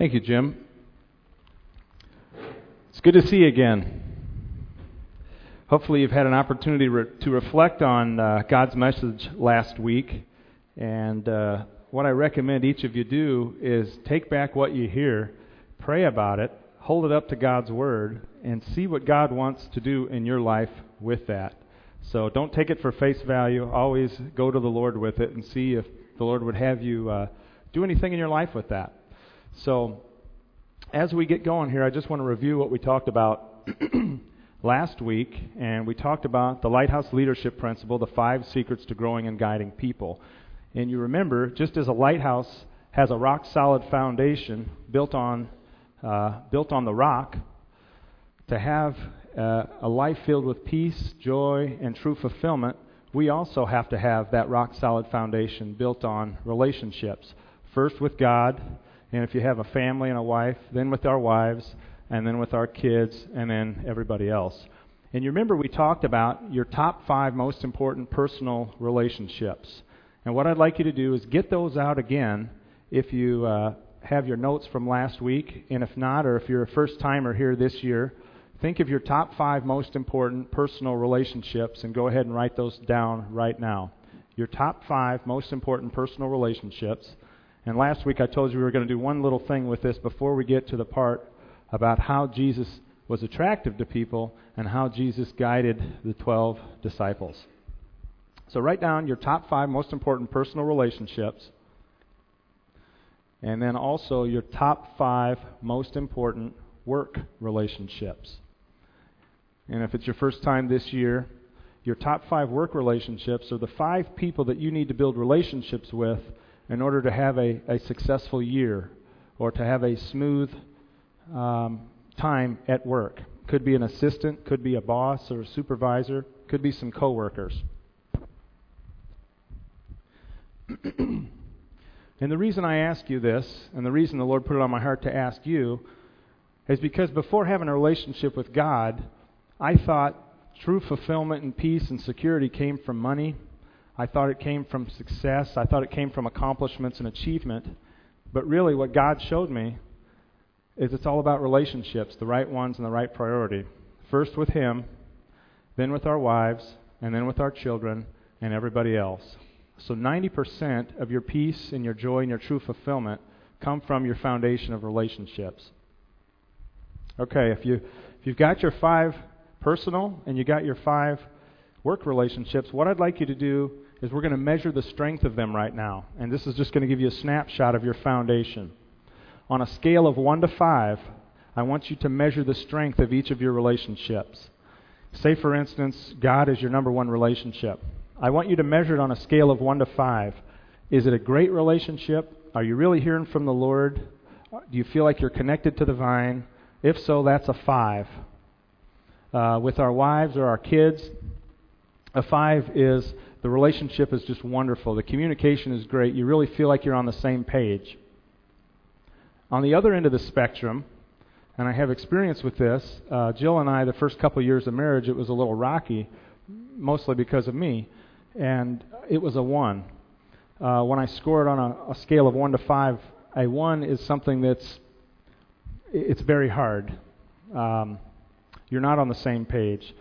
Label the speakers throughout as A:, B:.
A: Thank you, Jim. It's good to see you again. Hopefully, you've had an opportunity re- to reflect on uh, God's message last week. And uh, what I recommend each of you do is take back what you hear, pray about it, hold it up to God's Word, and see what God wants to do in your life with that. So don't take it for face value. Always go to the Lord with it and see if the Lord would have you uh, do anything in your life with that. So, as we get going here, I just want to review what we talked about last week, and we talked about the Lighthouse Leadership Principle, the five secrets to growing and guiding people. And you remember, just as a lighthouse has a rock solid foundation built on, uh, built on the rock, to have uh, a life filled with peace, joy, and true fulfillment, we also have to have that rock solid foundation built on relationships. First with God, and if you have a family and a wife, then with our wives, and then with our kids, and then everybody else. And you remember we talked about your top five most important personal relationships. And what I'd like you to do is get those out again if you uh, have your notes from last week. And if not, or if you're a first timer here this year, think of your top five most important personal relationships and go ahead and write those down right now. Your top five most important personal relationships. And last week I told you we were going to do one little thing with this before we get to the part about how Jesus was attractive to people and how Jesus guided the 12 disciples. So write down your top five most important personal relationships, and then also your top five most important work relationships. And if it's your first time this year, your top five work relationships are the five people that you need to build relationships with in order to have a, a successful year or to have a smooth um, time at work. Could be an assistant, could be a boss or a supervisor, could be some coworkers. and the reason I ask you this, and the reason the Lord put it on my heart to ask you, is because before having a relationship with God, I thought true fulfillment and peace and security came from money I thought it came from success. I thought it came from accomplishments and achievement. But really, what God showed me is it's all about relationships, the right ones and the right priority. First with Him, then with our wives, and then with our children and everybody else. So 90% of your peace and your joy and your true fulfillment come from your foundation of relationships. Okay, if you if you've got your five personal and you got your five work relationships, what I'd like you to do is we're going to measure the strength of them right now. And this is just going to give you a snapshot of your foundation. On a scale of 1 to 5, I want you to measure the strength of each of your relationships. Say, for instance, God is your number one relationship. I want you to measure it on a scale of 1 to 5. Is it a great relationship? Are you really hearing from the Lord? Do you feel like you're connected to the vine? If so, that's a 5. Uh, with our wives or our kids, a 5 is the relationship is just wonderful. The communication is great. You really feel like you're on the same page. On the other end of the spectrum, and I have experience with this, uh, Jill and I, the first couple years of marriage, it was a little rocky, mostly because of me, and it was a 1. Uh, when I scored on a, a scale of 1 to 5, a 1 is something that's it's very hard. Um, you're not on the same page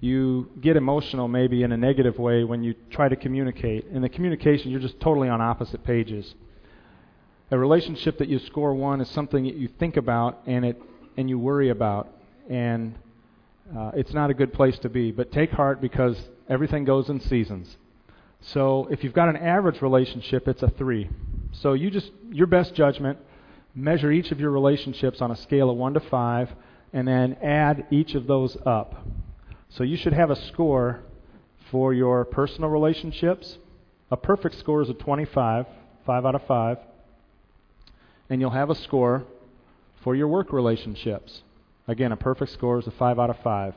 A: you get emotional maybe in a negative way when you try to communicate. In the communication, you're just totally on opposite pages. A relationship that you score one is something that you think about and it and you worry about, and uh, it's not a good place to be. But take heart because everything goes in seasons. So if you've got an average relationship, it's a three. So you just your best judgment, measure each of your relationships on a scale of one to five, and then add each of those up. So you should have a score for your personal relationships. A perfect score is a 25, 5 out of 5. And you'll have a score for your work relationships. Again, a perfect score is a 5 out of 5.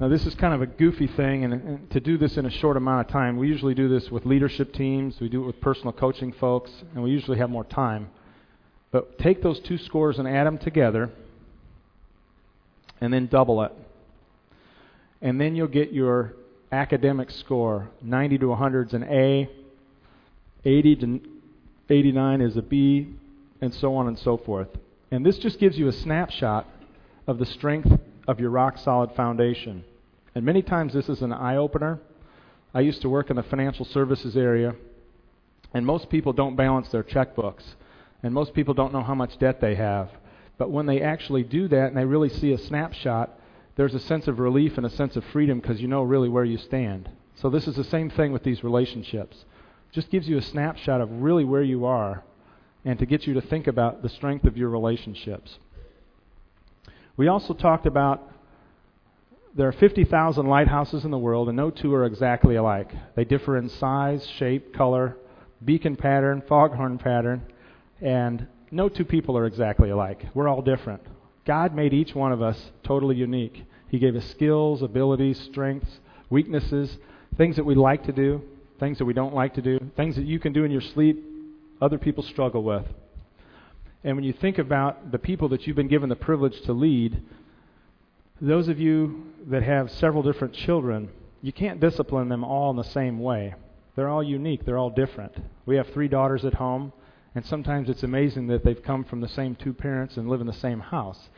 A: Now, this is kind of a goofy thing, and, and, to do this in a short amount of time, we usually do this with leadership teams, we do it with personal coaching folks, and we usually have more time. But take those two scores and add them together, and then double it. And then you'll get your academic score 90 to 100 is an A, 80 to 89 is a B, and so on and so forth. And this just gives you a snapshot of the strength of your rock solid foundation. And many times this is an eye opener. I used to work in the financial services area, and most people don't balance their checkbooks, and most people don't know how much debt they have. But when they actually do that and they really see a snapshot, there's a sense of relief and a sense of freedom because you know really where you stand. So this is the same thing with these relationships. Just gives you a snapshot of really where you are and to get you to think about the strength of your relationships. We also talked about there are 50,000 lighthouses in the world, and no two are exactly alike. They differ in size, shape, color, beacon pattern, foghorn pattern, and no two people are exactly alike. We're all different. God made each one of us totally unique. He gave us skills, abilities, strengths, weaknesses, things that we like to do, things that we don't like to do, things that you can do in your sleep, other people struggle with. And when you think about the people that you've been given the privilege to lead, those of you that have several different children, you can't discipline them all in the same way. They're all unique, they're all different. We have three daughters at home, and sometimes it's amazing that they've come from the same two parents and live in the same house.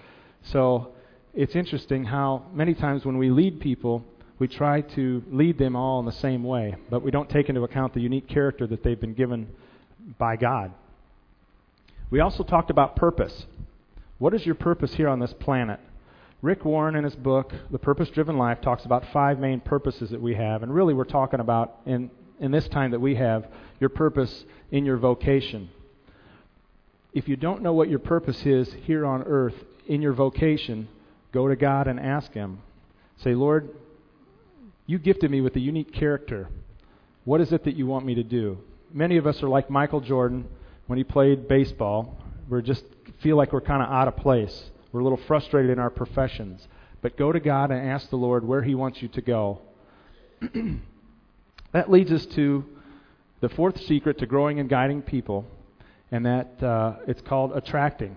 A: So it's interesting how many times when we lead people, we try to lead them all in the same way, but we don't take into account the unique character that they've been given by God. We also talked about purpose. What is your purpose here on this planet? Rick Warren, in his book, The Purpose Driven Life, talks about five main purposes that we have. And really, we're talking about, in, in this time that we have, your purpose in your vocation. If you don't know what your purpose is here on earth in your vocation, go to God and ask Him. Say, Lord, you gifted me with a unique character. What is it that you want me to do? Many of us are like Michael Jordan when he played baseball. We just feel like we're kind of out of place. We're a little frustrated in our professions. But go to God and ask the Lord where He wants you to go. that leads us to the fourth secret to growing and guiding people, and that uh, it's called attracting.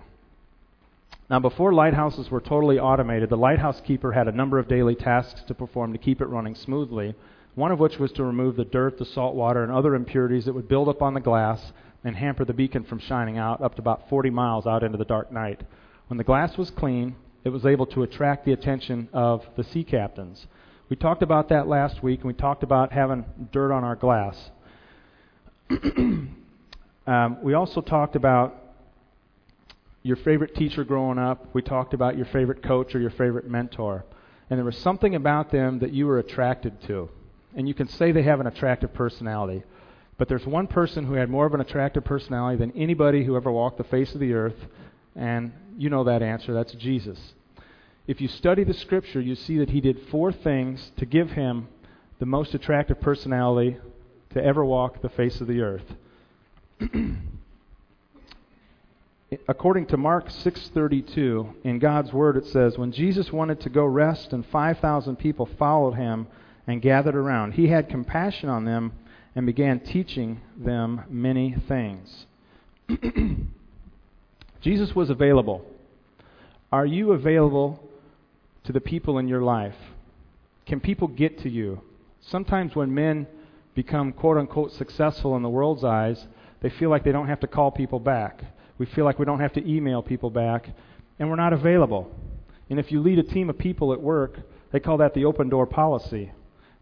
A: Now, before lighthouses were totally automated, the lighthouse keeper had a number of daily tasks to perform to keep it running smoothly, one of which was to remove the dirt, the salt water, and other impurities that would build up on the glass and hamper the beacon from shining out up to about 40 miles out into the dark night. When the glass was clean, it was able to attract the attention of the sea captains. We talked about that last week, and we talked about having dirt on our glass. um, we also talked about your favorite teacher growing up. We talked about your favorite coach or your favorite mentor. And there was something about them that you were attracted to. And you can say they have an attractive personality. But there's one person who had more of an attractive personality than anybody who ever walked the face of the earth, and you know that answer. That's Jesus. If you study the scripture, you see that he did four things to give him the most attractive personality to ever walk the face of the earth. According to Mark 6:32, in God's word it says, when Jesus wanted to go rest and 5,000 people followed him and gathered around, he had compassion on them and began teaching them many things. Jesus was available. Are you available to the people in your life? Can people get to you? Sometimes when men become quote unquote successful in the world's eyes, they feel like they don't have to call people back. We feel like we don't have to email people back, and we're not available. And if you lead a team of people at work, they call that the open door policy.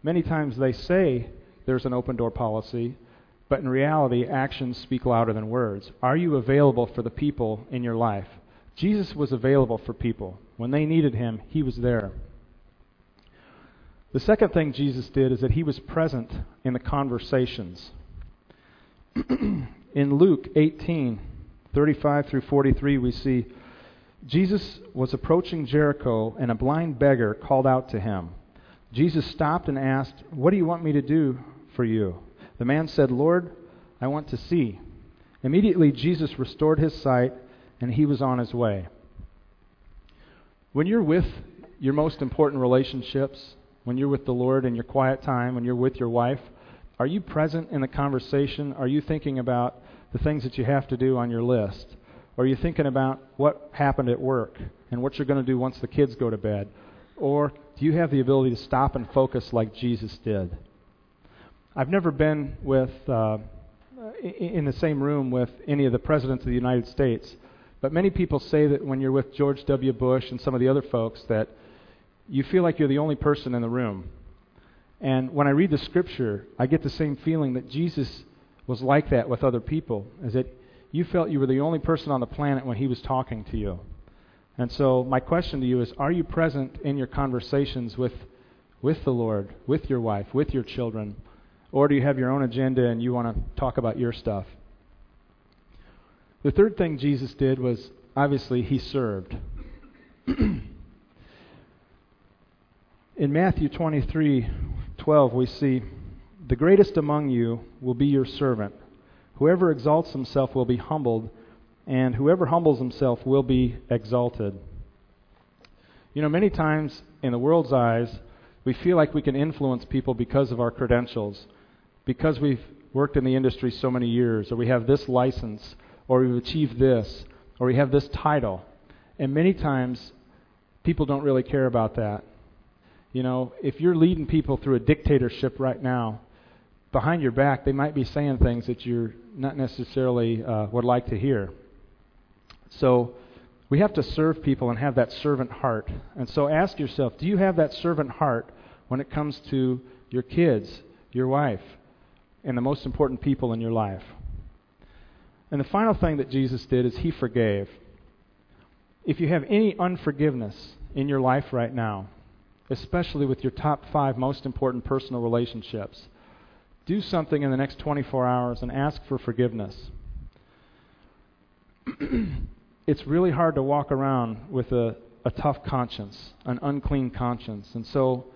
A: Many times they say there's an open door policy, but in reality, actions speak louder than words. Are you available for the people in your life? Jesus was available for people. When they needed him, he was there. The second thing Jesus did is that he was present in the conversations. in Luke 18, 35 through 43, we see Jesus was approaching Jericho, and a blind beggar called out to him. Jesus stopped and asked, What do you want me to do for you? The man said, Lord, I want to see. Immediately, Jesus restored his sight, and he was on his way. When you're with your most important relationships, when you're with the Lord in your quiet time, when you're with your wife, are you present in the conversation? Are you thinking about the things that you have to do on your list? Or are you thinking about what happened at work and what you're going to do once the kids go to bed? Or do you have the ability to stop and focus like Jesus did? I've never been with uh, in the same room with any of the presidents of the United States. But many people say that when you're with George W. Bush and some of the other folks, that you feel like you're the only person in the room. And when I read the scripture, I get the same feeling that Jesus was like that with other people, is that you felt you were the only person on the planet when he was talking to you. And so my question to you is are you present in your conversations with with the Lord, with your wife, with your children? Or do you have your own agenda and you want to talk about your stuff? The third thing Jesus did was obviously he served. In Matthew 23:12 we see the greatest among you will be your servant. Whoever exalts himself will be humbled, and whoever humbles himself will be exalted. You know, many times in the world's eyes, we feel like we can influence people because of our credentials, because we've worked in the industry so many years, or we have this license, or we've achieved this, or we have this title. And many times, people don't really care about that. You know, if you're leading people through a dictatorship right now, behind your back, they might be saying things that you're not necessarily uh, would like to hear. So, we have to serve people and have that servant heart. And so, ask yourself do you have that servant heart when it comes to your kids, your wife, and the most important people in your life? And the final thing that Jesus did is he forgave. If you have any unforgiveness in your life right now, especially with your top five most important personal relationships, do something in the next 24 hours and ask for forgiveness. it's really hard to walk around with a, a tough conscience, an unclean conscience. And so,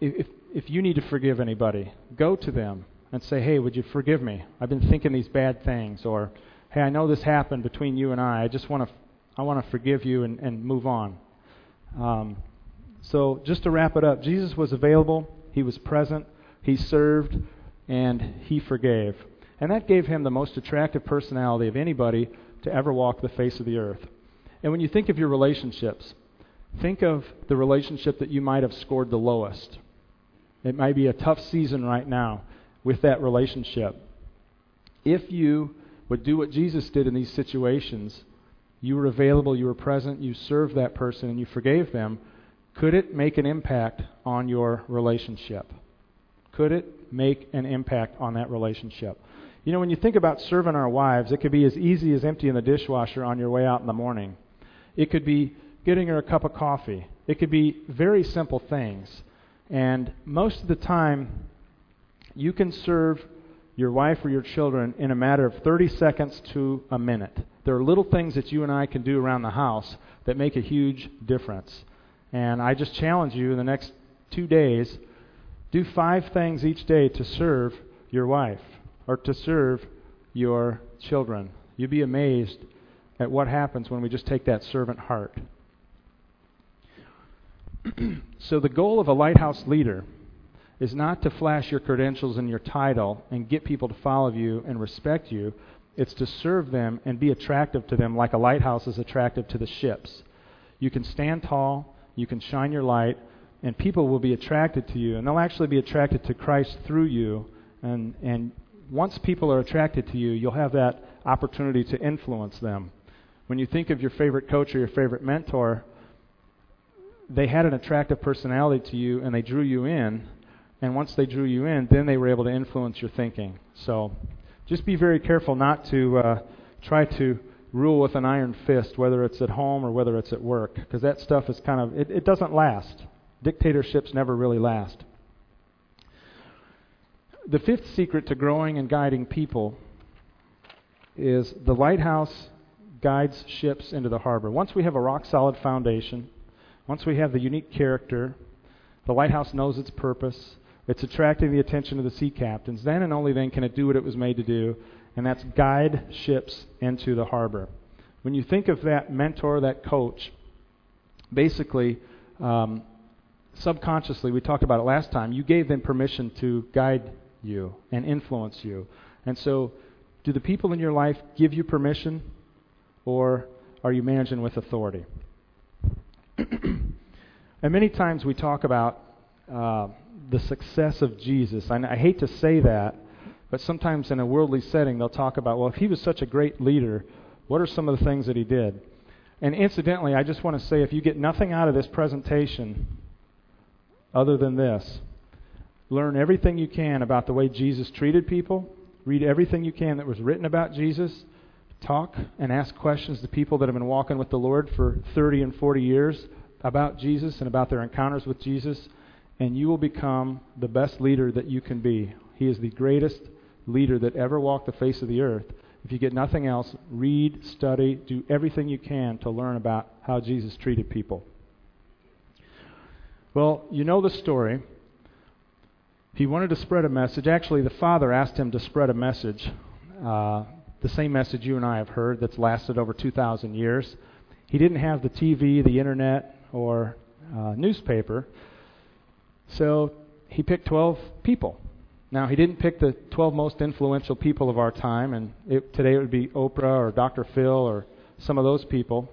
A: if, if you need to forgive anybody, go to them and say, hey, would you forgive me? I've been thinking these bad things. Or, hey, I know this happened between you and I. I just want to, I want to forgive you and, and move on. Um, so, just to wrap it up, Jesus was available, he was present, he served, and he forgave. And that gave him the most attractive personality of anybody to ever walk the face of the earth. And when you think of your relationships, think of the relationship that you might have scored the lowest. It might be a tough season right now with that relationship. If you would do what Jesus did in these situations, you were available, you were present, you served that person, and you forgave them, could it make an impact on your relationship? Could it make an impact on that relationship? You know, when you think about serving our wives, it could be as easy as emptying the dishwasher on your way out in the morning. It could be getting her a cup of coffee. It could be very simple things. And most of the time, you can serve your wife or your children in a matter of 30 seconds to a minute. There are little things that you and I can do around the house that make a huge difference. And I just challenge you in the next two days do five things each day to serve your wife or to serve your children. You'd be amazed at what happens when we just take that servant heart. so, the goal of a lighthouse leader is not to flash your credentials and your title and get people to follow you and respect you. It's to serve them and be attractive to them like a lighthouse is attractive to the ships. You can stand tall, you can shine your light, and people will be attracted to you, and they'll actually be attracted to Christ through you. And, and once people are attracted to you, you'll have that opportunity to influence them. When you think of your favorite coach or your favorite mentor, they had an attractive personality to you and they drew you in and once they drew you in, then they were able to influence your thinking. So just be very careful not to uh, try to rule with an iron fist, whether it's at home or whether it's at work, because that stuff is kind of, it, it doesn't last. Dictatorships never really last. The fifth secret to growing and guiding people is the lighthouse guides ships into the harbor. Once we have a rock solid foundation, once we have the unique character, the lighthouse knows its purpose, it's attracting the attention of the sea captains. Then and only then can it do what it was made to do, and that's guide ships into the harbor. When you think of that mentor, that coach, basically, um, subconsciously, we talked about it last time, you gave them permission to guide you and influence you. And so, do the people in your life give you permission, or are you managing with authority? and many times we talk about uh, the success of Jesus. I, I hate to say that, But sometimes in a worldly setting, they'll talk about, well, if he was such a great leader, what are some of the things that he did? And incidentally, I just want to say if you get nothing out of this presentation other than this, learn everything you can about the way Jesus treated people, read everything you can that was written about Jesus, talk and ask questions to people that have been walking with the Lord for 30 and 40 years about Jesus and about their encounters with Jesus, and you will become the best leader that you can be. He is the greatest leader that ever walked the face of the earth. If you get nothing else, read, study, do everything you can to learn about how Jesus treated people. Well, you know the story. He wanted to spread a message. Actually, the Father asked him to spread a message, uh, the same message you and I have heard that's lasted over 2,000 years. He didn't have the TV, the internet, or uh, newspaper, so he picked 12 people now, he didn't pick the 12 most influential people of our time, and it, today it would be Oprah or Dr. Phil or some of those people.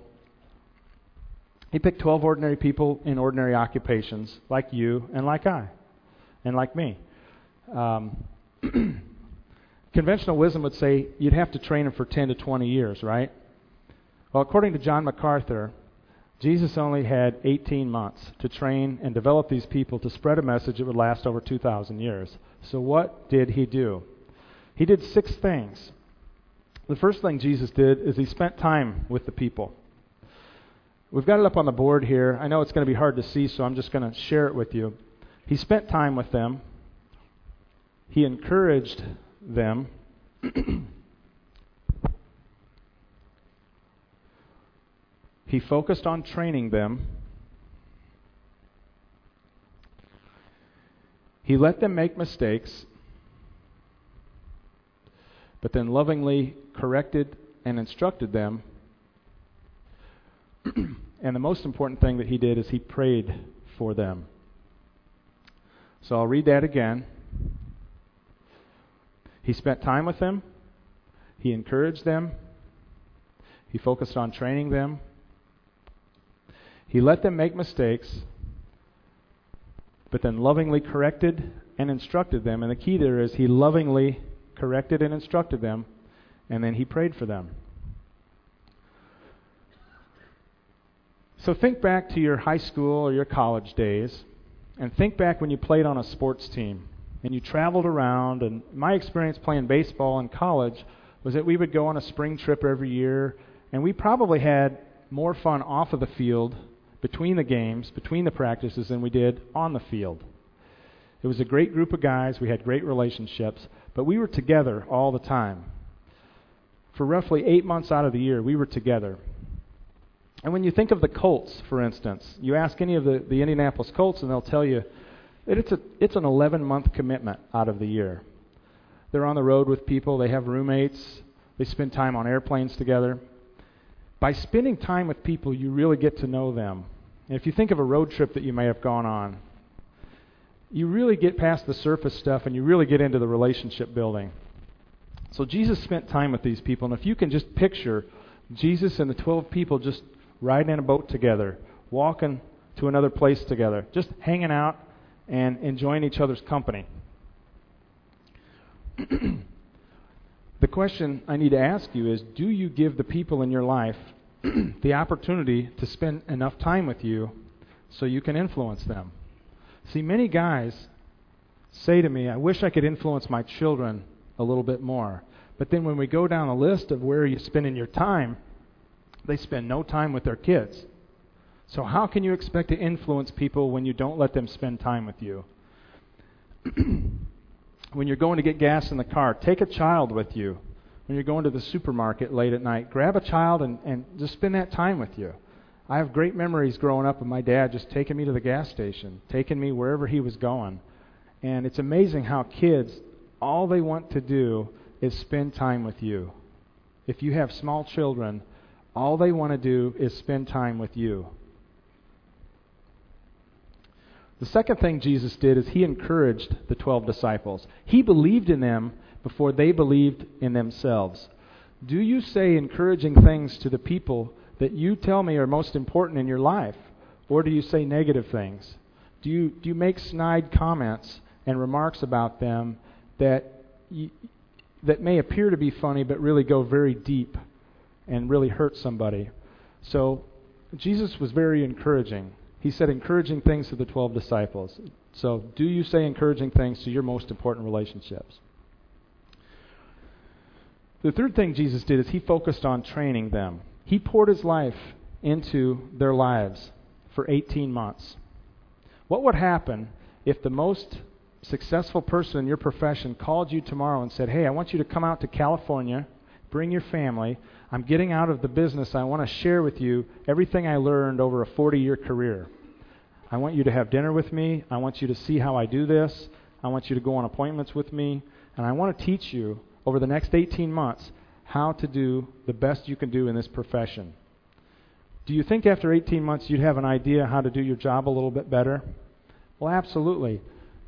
A: He picked 12 ordinary people in ordinary occupations, like you and like I, and like me. Um, conventional wisdom would say you'd have to train them for 10 to 20 years, right? Well, according to John MacArthur, Jesus only had 18 months to train and develop these people to spread a message that would last over 2,000 years. So, what did he do? He did six things. The first thing Jesus did is he spent time with the people. We've got it up on the board here. I know it's going to be hard to see, so I'm just going to share it with you. He spent time with them, he encouraged them. He focused on training them. He let them make mistakes, but then lovingly corrected and instructed them. and the most important thing that he did is he prayed for them. So I'll read that again. He spent time with them, he encouraged them, he focused on training them, he let them make mistakes, but then lovingly corrected and instructed them. And the key there is he lovingly corrected and instructed them, and then he prayed for them. So think back to your high school or your college days, and think back when you played on a sports team and you traveled around. And my experience playing baseball in college was that we would go on a spring trip every year, and we probably had more fun off of the field between the games, between the practices, than we did on the field. It was a great group of guys. We had great relationships, but we were together all the time. For roughly eight months out of the year, we were together. And when you think of the Colts, for instance, you ask any of the, the Indianapolis Colts, and they'll tell you that it's, a, it's an 11 month commitment out of the year. They're on the road with people, they have roommates, they spend time on airplanes together. By spending time with people, you really get to know them. And if you think of a road trip that you may have gone on, you really get past the surface stuff and you really get into the relationship building. So Jesus spent time with these people, and if you can just picture Jesus and the 12 people just riding in a boat together, walking to another place together, just hanging out and enjoying each other's company. The question I need to ask you is do you give the people in your life the opportunity to spend enough time with you so you can influence them? See, many guys say to me, I wish I could influence my children a little bit more. But then when we go down a list of where you're spending your time, they spend no time with their kids. So, how can you expect to influence people when you don't let them spend time with you? when you're going to get gas in the car, take a child with you. When you're going to the supermarket late at night, grab a child and, and just spend that time with you. I have great memories growing up of my dad just taking me to the gas station, taking me wherever he was going. And it's amazing how kids, all they want to do is spend time with you. If you have small children, all they want to do is spend time with you. The second thing Jesus did is he encouraged the 12 disciples. He believed in them before they believed in themselves. Do you say encouraging things to the people that you tell me are most important in your life? Or do you say negative things? Do you, do you make snide comments and remarks about them that that may appear to be funny but really go very deep and really hurt somebody. So Jesus was very encouraging. He said encouraging things to the 12 disciples. So, do you say encouraging things to your most important relationships? The third thing Jesus did is he focused on training them. He poured his life into their lives for 18 months. What would happen if the most successful person in your profession called you tomorrow and said, Hey, I want you to come out to California, bring your family. I'm getting out of the business. I want to share with you everything I learned over a 40 year career. I want you to have dinner with me. I want you to see how I do this. I want you to go on appointments with me. And I want to teach you over the next 18 months how to do the best you can do in this profession. Do you think after 18 months you'd have an idea how to do your job a little bit better? Well, absolutely.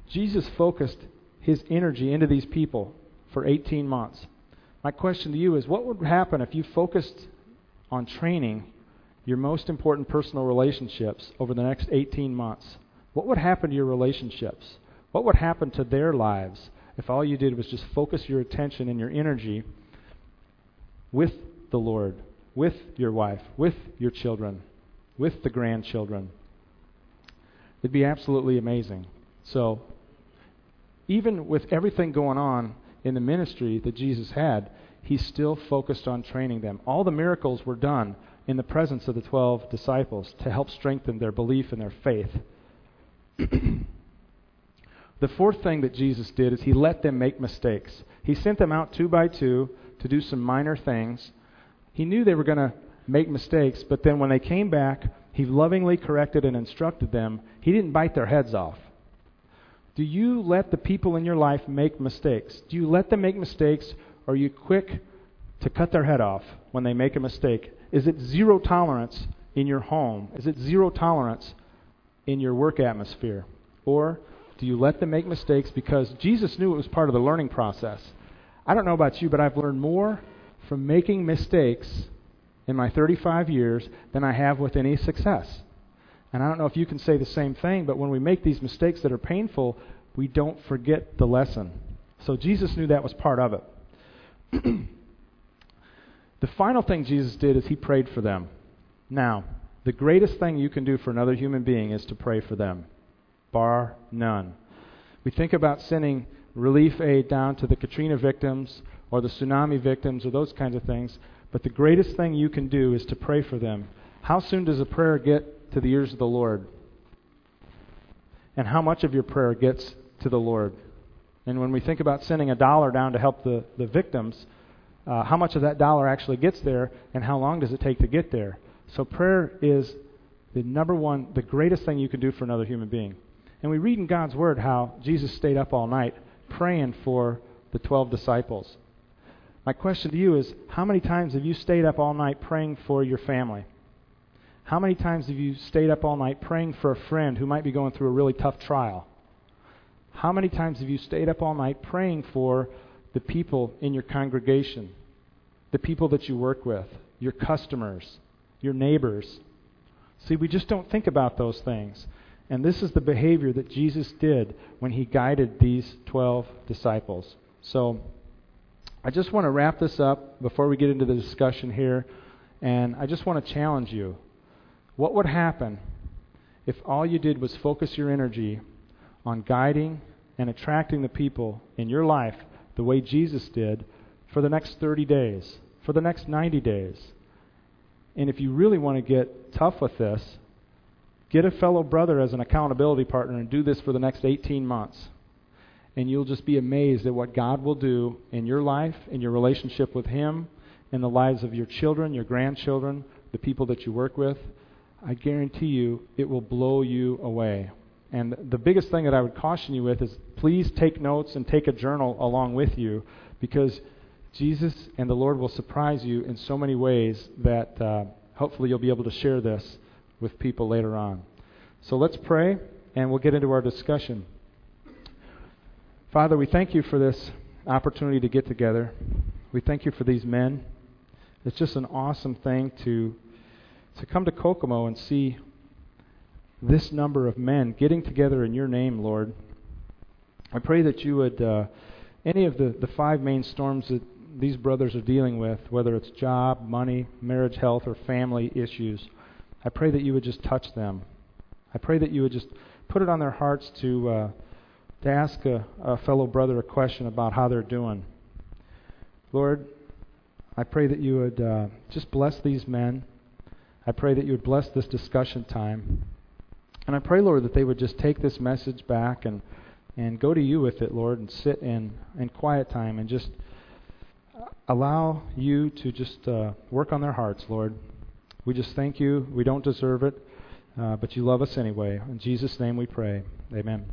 A: Jesus focused his energy into these people for 18 months. My question to you is what would happen if you focused on training your most important personal relationships over the next 18 months? What would happen to your relationships? What would happen to their lives if all you did was just focus your attention and your energy with the Lord, with your wife, with your children, with the grandchildren? It'd be absolutely amazing. So, even with everything going on in the ministry that Jesus had, he still focused on training them. All the miracles were done in the presence of the 12 disciples to help strengthen their belief and their faith. the fourth thing that Jesus did is he let them make mistakes. He sent them out two by two to do some minor things. He knew they were going to make mistakes, but then when they came back, he lovingly corrected and instructed them. He didn't bite their heads off. Do you let the people in your life make mistakes? Do you let them make mistakes, or are you quick to cut their head off when they make a mistake? Is it zero tolerance in your home? Is it zero tolerance in your work atmosphere? Or do you let them make mistakes because Jesus knew it was part of the learning process? I don't know about you, but I've learned more from making mistakes in my 35 years than I have with any success. And I don't know if you can say the same thing, but when we make these mistakes that are painful, we don't forget the lesson. So Jesus knew that was part of it. the final thing Jesus did is he prayed for them. Now, the greatest thing you can do for another human being is to pray for them, bar none. We think about sending relief aid down to the Katrina victims or the tsunami victims or those kinds of things, but the greatest thing you can do is to pray for them. How soon does a prayer get to the ears of the Lord? And how much of your prayer gets to the Lord? And when we think about sending a dollar down to help the, the victims, uh, how much of that dollar actually gets there, and how long does it take to get there? So prayer is the number one, the greatest thing you can do for another human being. And we read in God's Word how Jesus stayed up all night praying for the 12 disciples. My question to you is how many times have you stayed up all night praying for your family? How many times have you stayed up all night praying for a friend who might be going through a really tough trial? How many times have you stayed up all night praying for the people in your congregation, the people that you work with, your customers, your neighbors? See, we just don't think about those things. And this is the behavior that Jesus did when he guided these 12 disciples. So, I just want to wrap this up before we get into the discussion here. And I just want to challenge you. What would happen if all you did was focus your energy on guiding and attracting the people in your life the way Jesus did for the next 30 days, for the next 90 days? And if you really want to get tough with this, get a fellow brother as an accountability partner and do this for the next 18 months. And you'll just be amazed at what God will do in your life, in your relationship with Him, in the lives of your children, your grandchildren, the people that you work with. I guarantee you it will blow you away. And the biggest thing that I would caution you with is please take notes and take a journal along with you because Jesus and the Lord will surprise you in so many ways that uh, hopefully you'll be able to share this with people later on. So let's pray and we'll get into our discussion. Father, we thank you for this opportunity to get together. We thank you for these men. It's just an awesome thing to to come to Kokomo and see this number of men getting together in your name, Lord. I pray that you would uh, any of the, the five main storms that these brothers are dealing with, whether it's job, money, marriage, health, or family issues, I pray that you would just touch them. I pray that you would just put it on their hearts to uh, to ask a, a fellow brother a question about how they're doing. Lord, I pray that you would uh, just bless these men. I pray that you would bless this discussion time. And I pray, Lord, that they would just take this message back and, and go to you with it, Lord, and sit in, in quiet time and just allow you to just uh, work on their hearts, Lord. We just thank you. We don't deserve it, uh, but you love us anyway. In Jesus' name we pray. Amen.